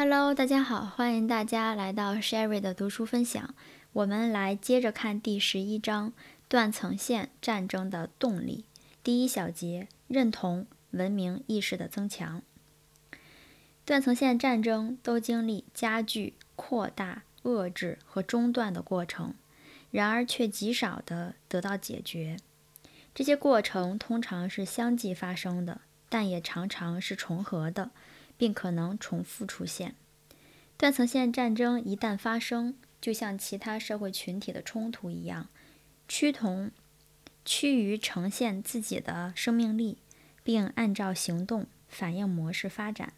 Hello，大家好，欢迎大家来到 Sherry 的读书分享。我们来接着看第十一章断层线战争的动力。第一小节：认同文明意识的增强。断层线战争都经历加剧、扩大、遏制和中断的过程，然而却极少的得到解决。这些过程通常是相继发生的，但也常常是重合的。并可能重复出现。断层线战争一旦发生，就像其他社会群体的冲突一样，趋同趋于呈现自己的生命力，并按照行动反应模式发展。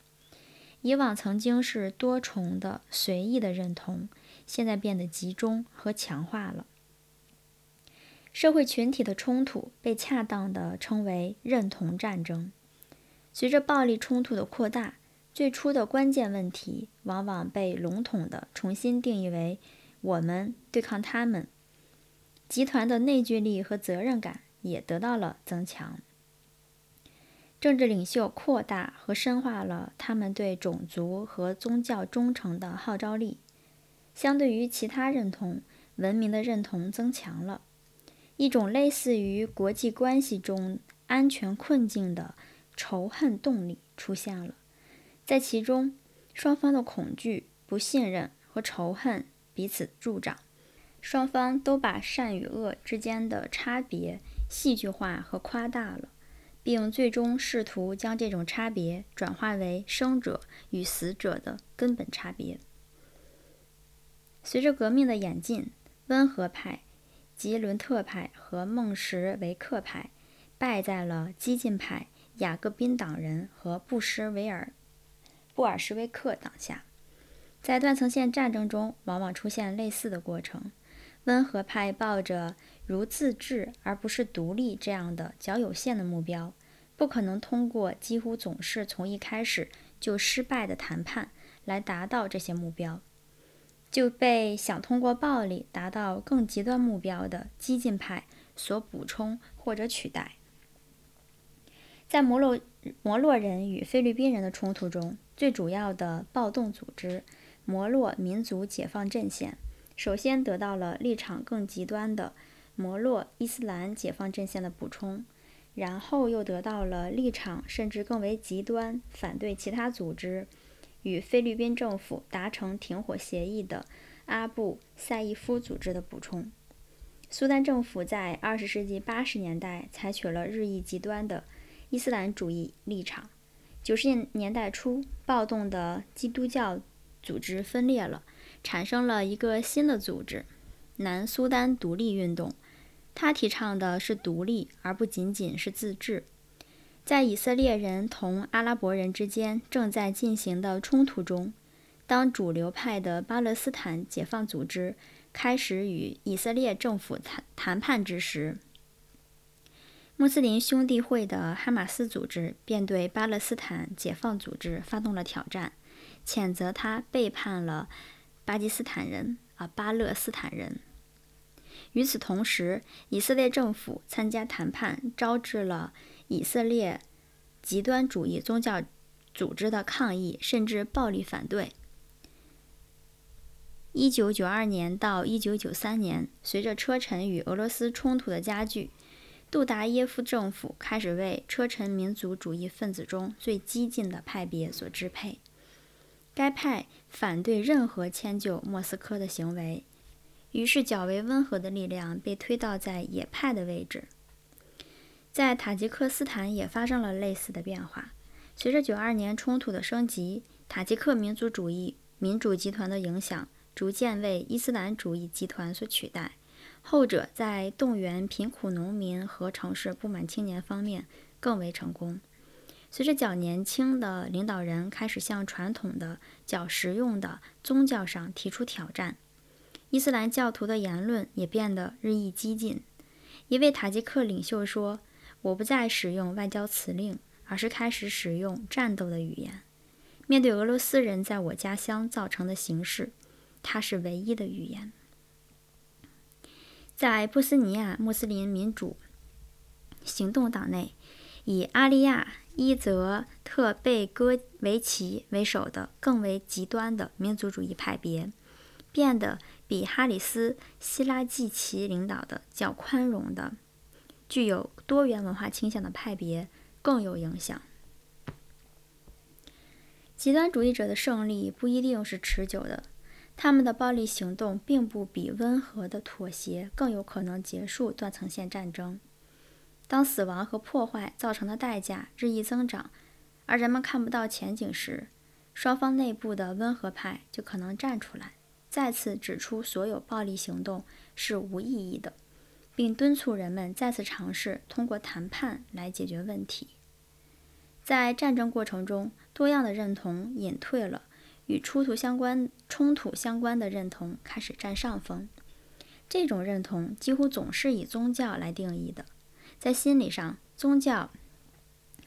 以往曾经是多重的随意的认同，现在变得集中和强化了。社会群体的冲突被恰当地称为认同战争。随着暴力冲突的扩大，最初的关键问题往往被笼统地重新定义为“我们对抗他们”。集团的内聚力和责任感也得到了增强。政治领袖扩大和深化了他们对种族和宗教忠诚的号召力。相对于其他认同，文明的认同增强了。一种类似于国际关系中安全困境的仇恨动力出现了。在其中，双方的恐惧、不信任和仇恨彼此助长，双方都把善与恶之间的差别戏剧化和夸大了，并最终试图将这种差别转化为生者与死者的根本差别。随着革命的演进，温和派、吉伦特派和孟什维克派败在了激进派、雅各宾党人和布什维尔。布尔什维克党下，在断层线战争中，往往出现类似的过程。温和派抱着如自治而不是独立这样的较有限的目标，不可能通过几乎总是从一开始就失败的谈判来达到这些目标，就被想通过暴力达到更极端目标的激进派所补充或者取代。在摩洛摩洛人与菲律宾人的冲突中，最主要的暴动组织摩洛民族解放阵线，首先得到了立场更极端的摩洛伊斯兰解放阵线的补充，然后又得到了立场甚至更为极端、反对其他组织与菲律宾政府达成停火协议的阿布赛义夫组织的补充。苏丹政府在二十世纪八十年代采取了日益极端的伊斯兰主义立场。九十年代初，暴动的基督教组织分裂了，产生了一个新的组织——南苏丹独立运动。他提倡的是独立，而不仅仅是自治。在以色列人同阿拉伯人之间正在进行的冲突中，当主流派的巴勒斯坦解放组织开始与以色列政府谈谈判之时，穆斯林兄弟会的哈马斯组织便对巴勒斯坦解放组织发动了挑战，谴责他背叛了巴基斯坦人啊巴勒斯坦人。与此同时，以色列政府参加谈判，招致了以色列极端主义宗教组织的抗议，甚至暴力反对。一九九二年到一九九三年，随着车臣与俄罗斯冲突的加剧。杜达耶夫政府开始为车臣民族主义分子中最激进的派别所支配。该派反对任何迁就莫斯科的行为，于是较为温和的力量被推到在野派的位置。在塔吉克斯坦也发生了类似的变化。随着九二年冲突的升级，塔吉克民族主义民主集团的影响逐渐为伊斯兰主义集团所取代。后者在动员贫苦农民和城市不满青年方面更为成功。随着较年轻的领导人开始向传统的较实用的宗教上提出挑战，伊斯兰教徒的言论也变得日益激进。一位塔吉克领袖说：“我不再使用外交辞令，而是开始使用战斗的语言。面对俄罗斯人在我家乡造成的形势，它是唯一的语言。”在波斯尼亚穆斯林民主行动党内，以阿利亚伊泽特贝戈维奇为首的更为极端的民族主义派别，变得比哈里斯·希拉季奇领导的较宽容的、具有多元文化倾向的派别更有影响。极端主义者的胜利不一定是持久的，他们的暴力行动并不比温和的妥协更有可能结束断层线战争。当死亡和破坏造成的代价日益增长，而人们看不到前景时，双方内部的温和派就可能站出来，再次指出所有暴力行动是无意义的，并敦促人们再次尝试通过谈判来解决问题。在战争过程中，多样的认同隐退了，与冲突相关、冲突相关的认同开始占上风。这种认同几乎总是以宗教来定义的。在心理上，宗教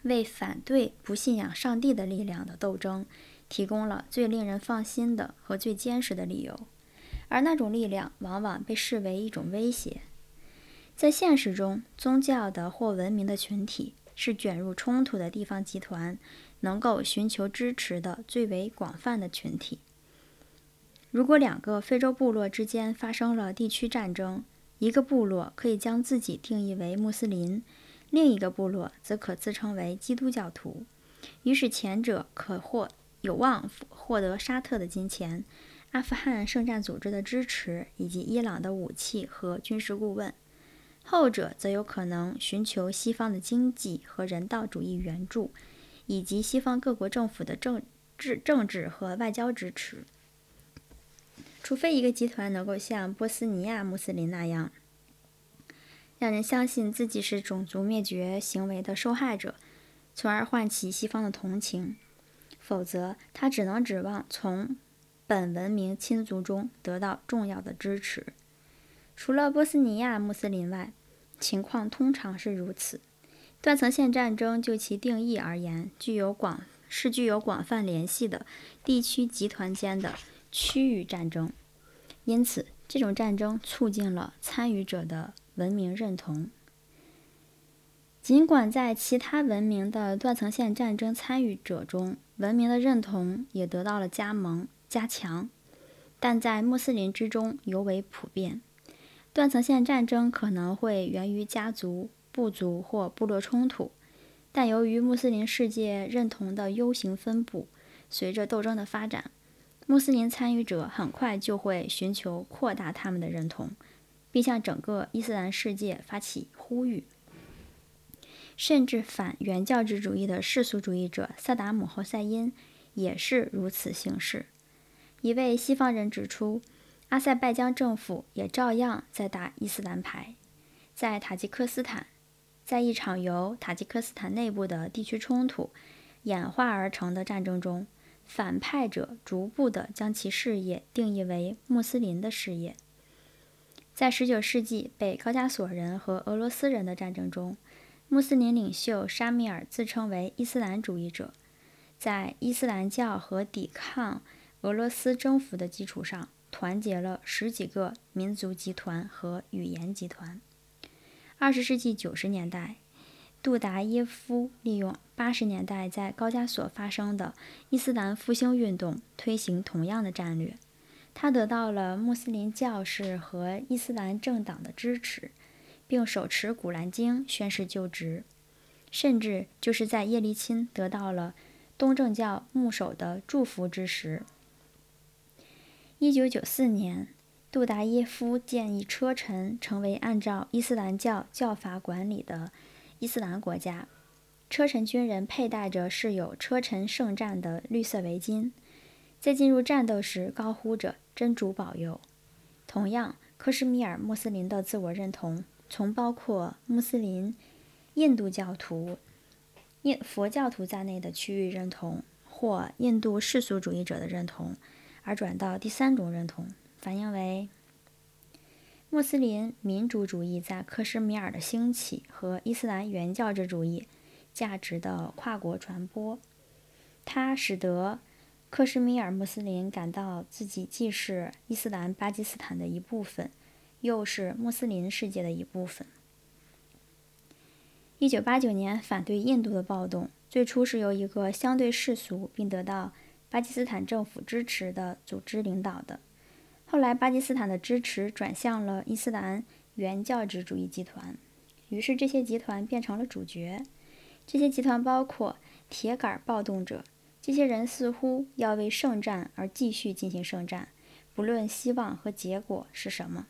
为反对不信仰上帝的力量的斗争提供了最令人放心的和最坚实的理由，而那种力量往往被视为一种威胁。在现实中，宗教的或文明的群体是卷入冲突的地方集团能够寻求支持的最为广泛的群体。如果两个非洲部落之间发生了地区战争，一个部落可以将自己定义为穆斯林，另一个部落则可自称为基督教徒。于是前者可获有望获得沙特的金钱、阿富汗圣战组织的支持以及伊朗的武器和军事顾问；后者则有可能寻求西方的经济和人道主义援助，以及西方各国政府的政治、政治和外交支持。除非一个集团能够像波斯尼亚穆斯林那样，让人相信自己是种族灭绝行为的受害者，从而唤起西方的同情，否则他只能指望从本文明亲族中得到重要的支持。除了波斯尼亚穆斯林外，情况通常是如此。断层线战争就其定义而言，具有广是具有广泛联系的地区集团间的。区域战争，因此这种战争促进了参与者的文明认同。尽管在其他文明的断层线战争参与者中，文明的认同也得到了加盟加强，但在穆斯林之中尤为普遍。断层线战争可能会源于家族、部族或部落冲突，但由于穆斯林世界认同的 U 型分布，随着斗争的发展。穆斯林参与者很快就会寻求扩大他们的认同，并向整个伊斯兰世界发起呼吁。甚至反原教旨主义的世俗主义者萨达姆·侯赛因也是如此行事。一位西方人指出，阿塞拜疆政府也照样在打伊斯兰牌。在塔吉克斯坦，在一场由塔吉克斯坦内部的地区冲突演化而成的战争中。反派者逐步地将其事业定义为穆斯林的事业。在19世纪北高加索人和俄罗斯人的战争中，穆斯林领袖沙米尔自称为伊斯兰主义者，在伊斯兰教和抵抗俄罗斯征服的基础上，团结了十几个民族集团和语言集团。20世纪90年代。杜达耶夫利用八十年代在高加索发生的伊斯兰复兴运动，推行同样的战略。他得到了穆斯林教士和伊斯兰政党的支持，并手持《古兰经》宣誓就职，甚至就是在叶利钦得到了东正教牧首的祝福之时。一九九四年，杜达耶夫建议车臣成为按照伊斯兰教教法管理的。伊斯兰国家，车臣军人佩戴着饰有车臣圣战的绿色围巾，在进入战斗时高呼着“真主保佑”。同样，克什米尔穆斯林的自我认同从包括穆斯林、印度教徒、印佛教徒在内的区域认同或印度世俗主义者的认同，而转到第三种认同，反映为。穆斯林民主主义在克什米尔的兴起和伊斯兰原教旨主义价值的跨国传播，它使得克什米尔穆斯林感到自己既是伊斯兰巴基斯坦的一部分，又是穆斯林世界的一部分。一九八九年反对印度的暴动最初是由一个相对世俗并得到巴基斯坦政府支持的组织领导的。后来，巴基斯坦的支持转向了伊斯兰原教旨主义集团，于是这些集团变成了主角。这些集团包括铁杆暴动者，这些人似乎要为圣战而继续进行圣战，不论希望和结果是什么。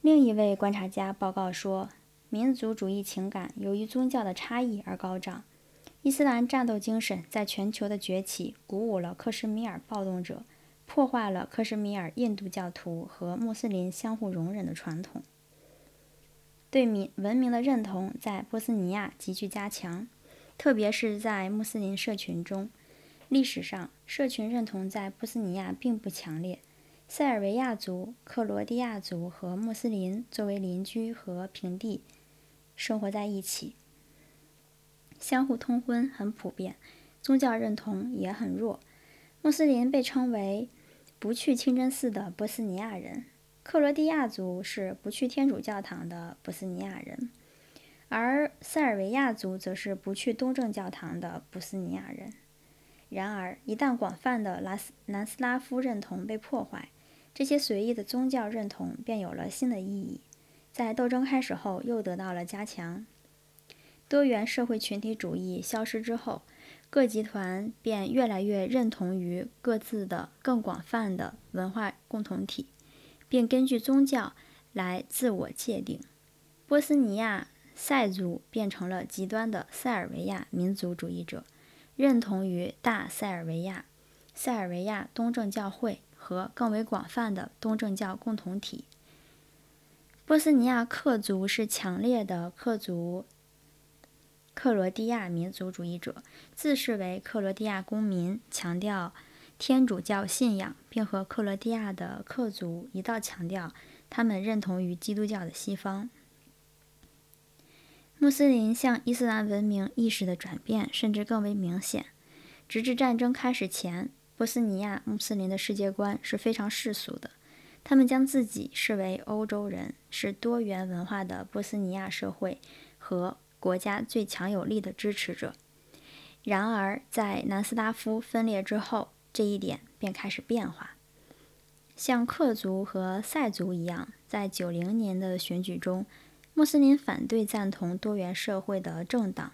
另一位观察家报告说，民族主义情感由于宗教的差异而高涨。伊斯兰战斗精神在全球的崛起，鼓舞了克什米尔暴动者，破坏了克什米尔印度教徒和穆斯林相互容忍的传统。对民文明的认同在波斯尼亚急剧加强，特别是在穆斯林社群中。历史上，社群认同在波斯尼亚并不强烈。塞尔维亚族、克罗地亚族和穆斯林作为邻居和平地生活在一起，相互通婚很普遍，宗教认同也很弱。穆斯林被称为不去清真寺的波斯尼亚人，克罗地亚族是不去天主教堂的波斯尼亚人，而塞尔维亚族则是不去东正教堂的波斯尼亚人。然而，一旦广泛的拉斯南斯拉夫认同被破坏，这些随意的宗教认同便有了新的意义，在斗争开始后又得到了加强。多元社会群体主义消失之后，各集团便越来越认同于各自的更广泛的文化共同体，并根据宗教来自我界定。波斯尼亚塞族变成了极端的塞尔维亚民族主义者，认同于大塞尔维亚、塞尔维亚东正教会。和更为广泛的东正教共同体。波斯尼亚克族是强烈的克族克罗地亚民族主义者，自视为克罗地亚公民，强调天主教信仰，并和克罗地亚的克族一道强调他们认同于基督教的西方。穆斯林向伊斯兰文明意识的转变甚至更为明显，直至战争开始前。波斯尼亚穆斯林的世界观是非常世俗的，他们将自己视为欧洲人，是多元文化的波斯尼亚社会和国家最强有力的支持者。然而，在南斯拉夫分裂之后，这一点便开始变化。像克族和塞族一样，在九零年的选举中，穆斯林反对赞同多元社会的政党，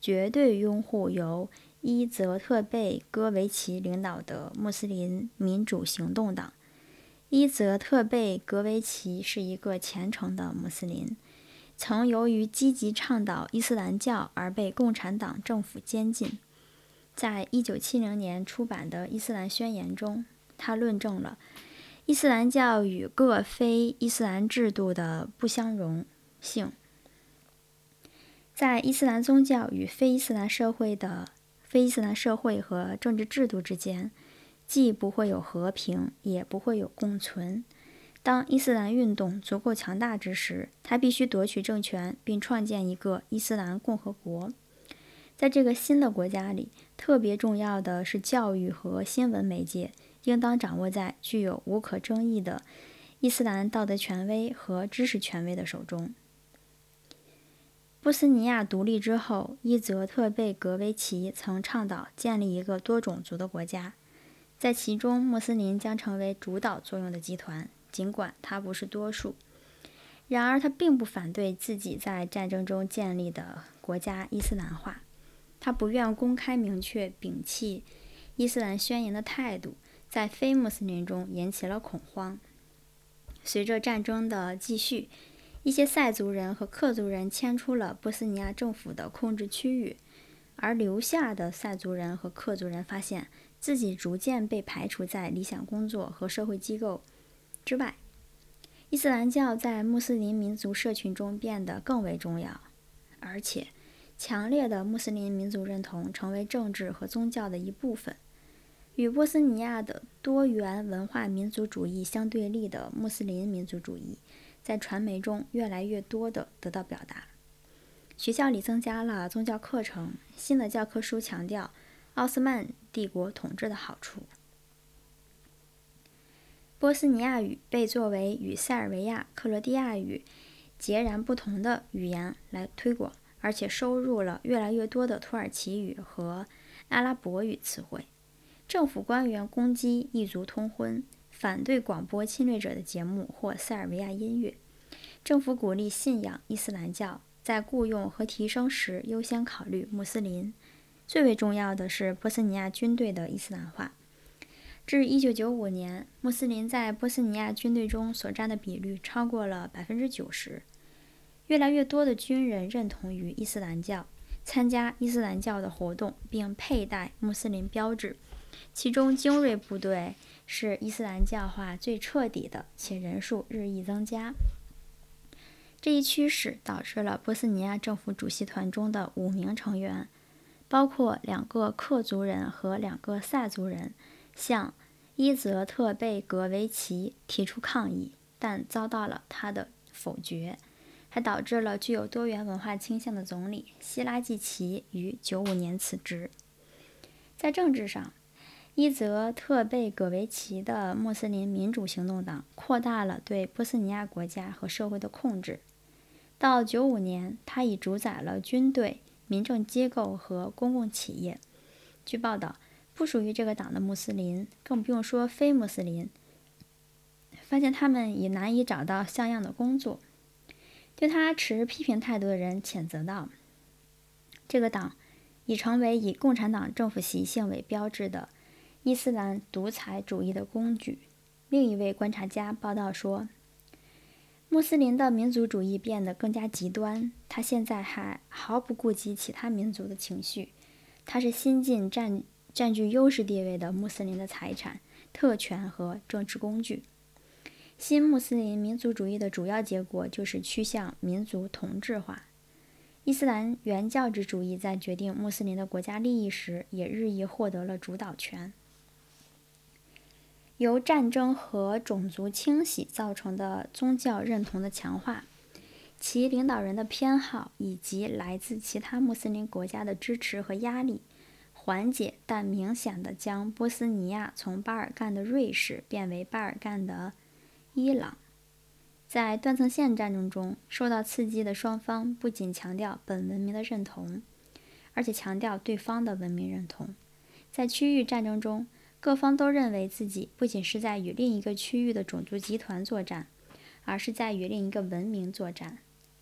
绝对拥护由。伊泽特贝戈维奇领导的穆斯林民主行动党。伊泽特贝戈维奇是一个虔诚的穆斯林，曾由于积极倡导伊斯兰教而被共产党政府监禁。在一九七零年出版的《伊斯兰宣言》中，他论证了伊斯兰教与各非伊斯兰制度的不相容性。在伊斯兰宗教与非伊斯兰社会的非伊斯兰社会和政治制度之间，既不会有和平，也不会有共存。当伊斯兰运动足够强大之时，他必须夺取政权，并创建一个伊斯兰共和国。在这个新的国家里，特别重要的是教育和新闻媒介应当掌握在具有无可争议的伊斯兰道德权威和知识权威的手中。波斯尼亚独立之后，伊泽特贝格维奇曾倡导建立一个多种族的国家，在其中穆斯林将成为主导作用的集团，尽管他不是多数。然而，他并不反对自己在战争中建立的国家伊斯兰化。他不愿公开明确摒弃伊斯兰宣言的态度，在非穆斯林中引起了恐慌。随着战争的继续。一些塞族人和克族人迁出了波斯尼亚政府的控制区域，而留下的塞族人和克族人发现自己逐渐被排除在理想工作和社会机构之外。伊斯兰教在穆斯林民族社群中变得更为重要，而且强烈的穆斯林民族认同成为政治和宗教的一部分。与波斯尼亚的多元文化民族主义相对立的穆斯林民族主义。在传媒中越来越多地得到表达。学校里增加了宗教课程，新的教科书强调奥斯曼帝国统治的好处。波斯尼亚语被作为与塞尔维亚、克罗地亚语截然不同的语言来推广，而且收入了越来越多的土耳其语和阿拉伯语词汇。政府官员攻击异族通婚，反对广播侵略者的节目或塞尔维亚音乐。政府鼓励信仰伊斯兰教，在雇佣和提升时优先考虑穆斯林。最为重要的是波斯尼亚军队的伊斯兰化。至1995年，穆斯林在波斯尼亚军队中所占的比率超过了90%。越来越多的军人认同于伊斯兰教，参加伊斯兰教的活动，并佩戴穆斯林标志。其中，精锐部队是伊斯兰教化最彻底的，且人数日益增加。这一趋势导致了波斯尼亚政府主席团中的五名成员，包括两个克族人和两个萨族人，向伊泽特贝格维奇提出抗议，但遭到了他的否决，还导致了具有多元文化倾向的总理希拉季奇于九五年辞职。在政治上，伊泽特贝葛维奇的穆斯林民主行动党扩大了对波斯尼亚国家和社会的控制。到九五年，他已主宰了军队、民政机构和公共企业。据报道，不属于这个党的穆斯林，更不用说非穆斯林，发现他们已难以找到像样的工作。对他持批评态度的人谴责道：“这个党已成为以共产党政府习性为标志的。”伊斯兰独裁主义的工具。另一位观察家报道说，穆斯林的民族主义变得更加极端。他现在还毫不顾及其他民族的情绪。他是新晋占占据优势地位的穆斯林的财产、特权和政治工具。新穆斯林民族主义的主要结果就是趋向民族同质化。伊斯兰原教旨主义在决定穆斯林的国家利益时，也日益获得了主导权。由战争和种族清洗造成的宗教认同的强化，其领导人的偏好以及来自其他穆斯林国家的支持和压力，缓解但明显的将波斯尼亚从巴尔干的瑞士变为巴尔干的伊朗。在断层线战争中受到刺激的双方不仅强调本文明的认同，而且强调对方的文明认同。在区域战争中。各方都认为自己不仅是在与另一个区域的种族集团作战，而是在与另一个文明作战。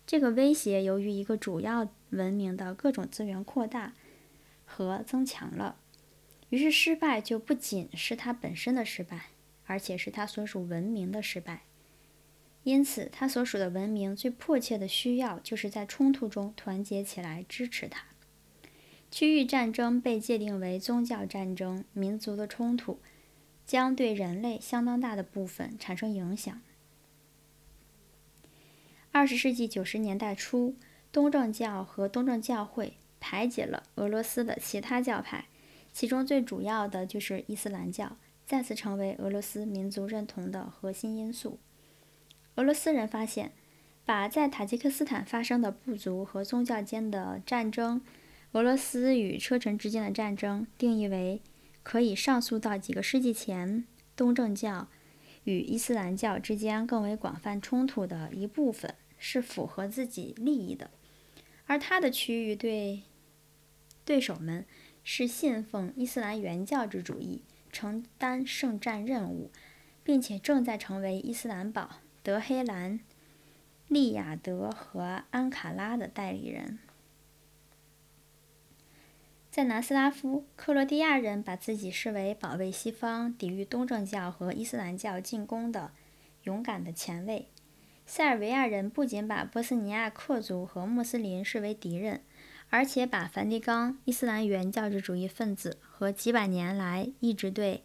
这个威胁由于一个主要文明的各种资源扩大和增强了，于是失败就不仅是它本身的失败，而且是它所属文明的失败。因此，它所属的文明最迫切的需要就是在冲突中团结起来支持它。区域战争被界定为宗教战争，民族的冲突将对人类相当大的部分产生影响。二十世纪九十年代初，东正教和东正教会排解了俄罗斯的其他教派，其中最主要的就是伊斯兰教，再次成为俄罗斯民族认同的核心因素。俄罗斯人发现，把在塔吉克斯坦发生的部族和宗教间的战争。俄罗斯与车臣之间的战争定义为可以上溯到几个世纪前东正教与伊斯兰教之间更为广泛冲突的一部分，是符合自己利益的。而他的区域对对手们是信奉伊斯兰原教旨主义，承担圣战任务，并且正在成为伊斯兰堡、德黑兰、利雅得和安卡拉的代理人。在南斯拉夫，克罗地亚人把自己视为保卫西方、抵御东正教和伊斯兰教进攻的勇敢的前卫。塞尔维亚人不仅把波斯尼亚克族和穆斯林视为敌人，而且把梵蒂冈、伊斯兰原教旨主义分子和几百年来一直对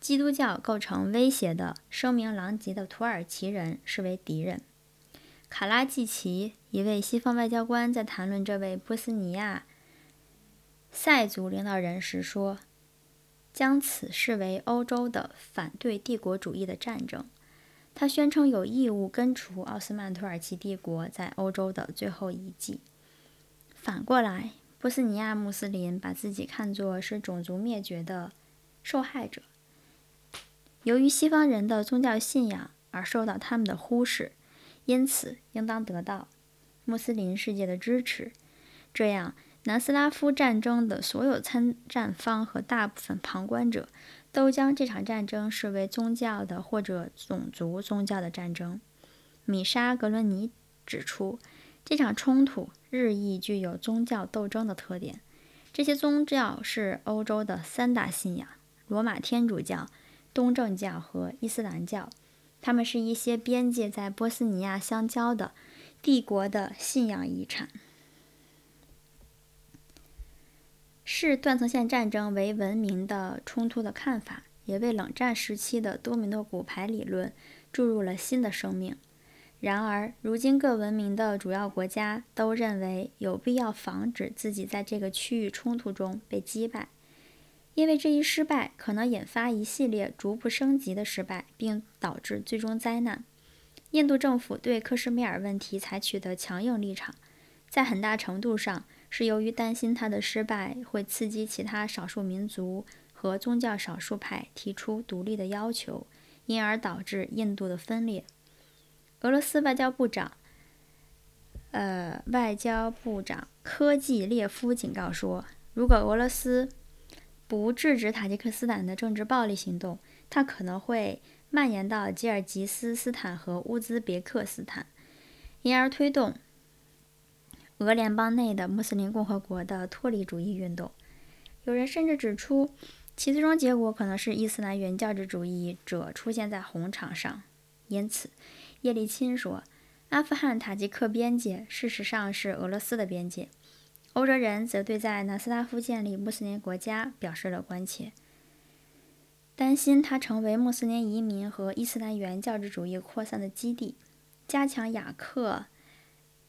基督教构成威胁的声名狼藉的土耳其人视为敌人。卡拉季奇，一位西方外交官，在谈论这位波斯尼亚。塞族领导人时说：“将此视为欧洲的反对帝国主义的战争。”他宣称有义务根除奥斯曼土耳其帝国在欧洲的最后遗迹。反过来，波斯尼亚穆斯林把自己看作是种族灭绝的受害者，由于西方人的宗教信仰而受到他们的忽视，因此应当得到穆斯林世界的支持。这样，南斯拉夫战争的所有参战方和大部分旁观者都将这场战争视为宗教的或者种族宗教的战争。米沙·格伦尼指出，这场冲突日益具有宗教斗争的特点。这些宗教是欧洲的三大信仰：罗马天主教、东正教和伊斯兰教。它们是一些边界在波斯尼亚相交的帝国的信仰遗产。视断层线战争为文明的冲突的看法，也为冷战时期的多米诺骨牌理论注入了新的生命。然而，如今各文明的主要国家都认为有必要防止自己在这个区域冲突中被击败，因为这一失败可能引发一系列逐步升级的失败，并导致最终灾难。印度政府对克什米尔问题采取的强硬立场，在很大程度上是由于担心他的失败会刺激其他少数民族和宗教少数派提出独立的要求，因而导致印度的分裂。俄罗斯外交部长，呃，外交部长科季列夫警告说，如果俄罗斯不制止塔吉克斯坦的政治暴力行动，它可能会蔓延到吉尔吉斯斯坦和乌兹别克斯坦，因而推动俄联邦内的穆斯林共和国的脱离主义运动。有人甚至指出，其最终结果可能是伊斯兰原教旨主义者出现在红场上。因此。叶利钦说：“阿富汗塔吉克边界事实上是俄罗斯的边界。”欧洲人则对在南斯拉夫建立穆斯林国家表示了关切，担心它成为穆斯林移民和伊斯兰原教旨主义扩散的基地。加强雅克、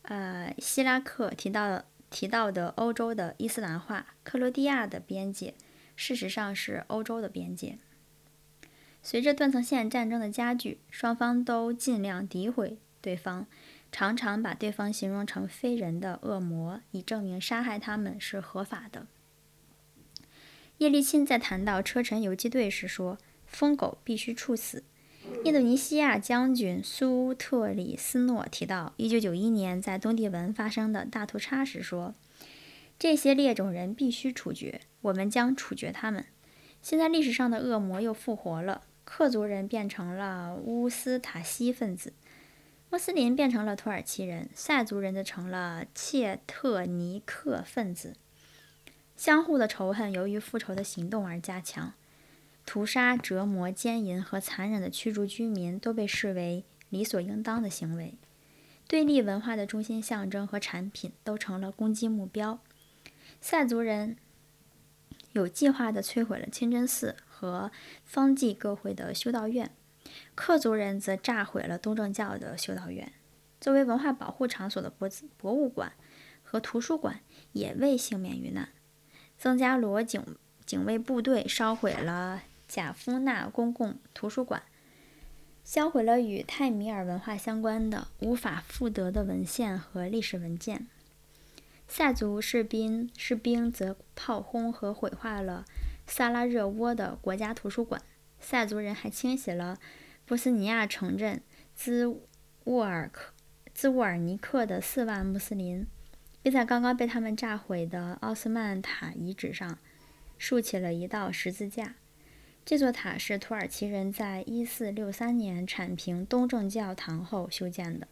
呃希拉克提到提到的欧洲的伊斯兰化，克罗地亚的边界事实上是欧洲的边界。随着断层线战争的加剧，双方都尽量诋毁对方，常常把对方形容成非人的恶魔，以证明杀害他们是合法的。叶利钦在谈到车臣游击队时说：“疯狗必须处死。”印度尼西亚将军苏特里斯诺提到1991年在东帝汶发生的大屠杀时说：“这些劣种人必须处决，我们将处决他们。”现在历史上的恶魔又复活了。克族人变成了乌斯塔西分子，穆斯林变成了土耳其人，塞族人则成了切特尼克分子。相互的仇恨由于复仇的行动而加强，屠杀、折磨、奸淫和残忍的驱逐居民都被视为理所应当的行为。对立文化的中心象征和产品都成了攻击目标。塞族人有计划地摧毁了清真寺。和方济各会的修道院，克族人则炸毁了东正教的修道院。作为文化保护场所的博博物馆和图书馆也未幸免于难。曾加罗警警卫部队烧毁了贾夫纳公共图书馆，销毁了与泰米尔文化相关的无法复得的文献和历史文件。塞族士兵士兵则炮轰和毁坏了。萨拉热窝的国家图书馆，塞族人还清洗了波斯尼亚城镇兹沃尔克、兹沃尔尼克的四万穆斯林，并在刚刚被他们炸毁的奥斯曼塔遗址上竖起了一道十字架。这座塔是土耳其人在1463年铲平东正教堂后修建的。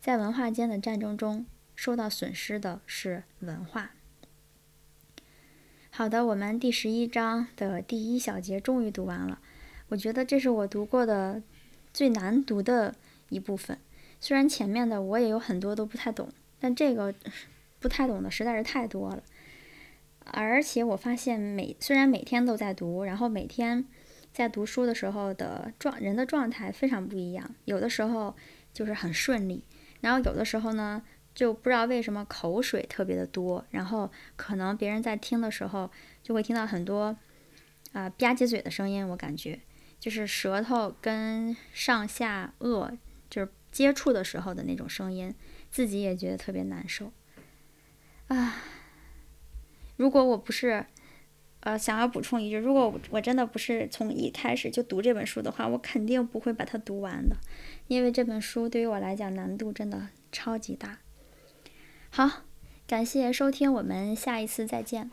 在文化间的战争中，受到损失的是文化。好的，我们第十一章的第一小节终于读完了。我觉得这是我读过的最难读的一部分。虽然前面的我也有很多都不太懂，但这个不太懂的实在是太多了。而且我发现每虽然每天都在读，然后每天在读书的时候的状人的状态非常不一样。有的时候就是很顺利，然后有的时候呢。就不知道为什么口水特别的多，然后可能别人在听的时候就会听到很多啊吧唧嘴的声音，我感觉就是舌头跟上下颚就是接触的时候的那种声音，自己也觉得特别难受啊。如果我不是呃想要补充一句，如果我真的不是从一开始就读这本书的话，我肯定不会把它读完的，因为这本书对于我来讲难度真的超级大。好，感谢收听，我们下一次再见。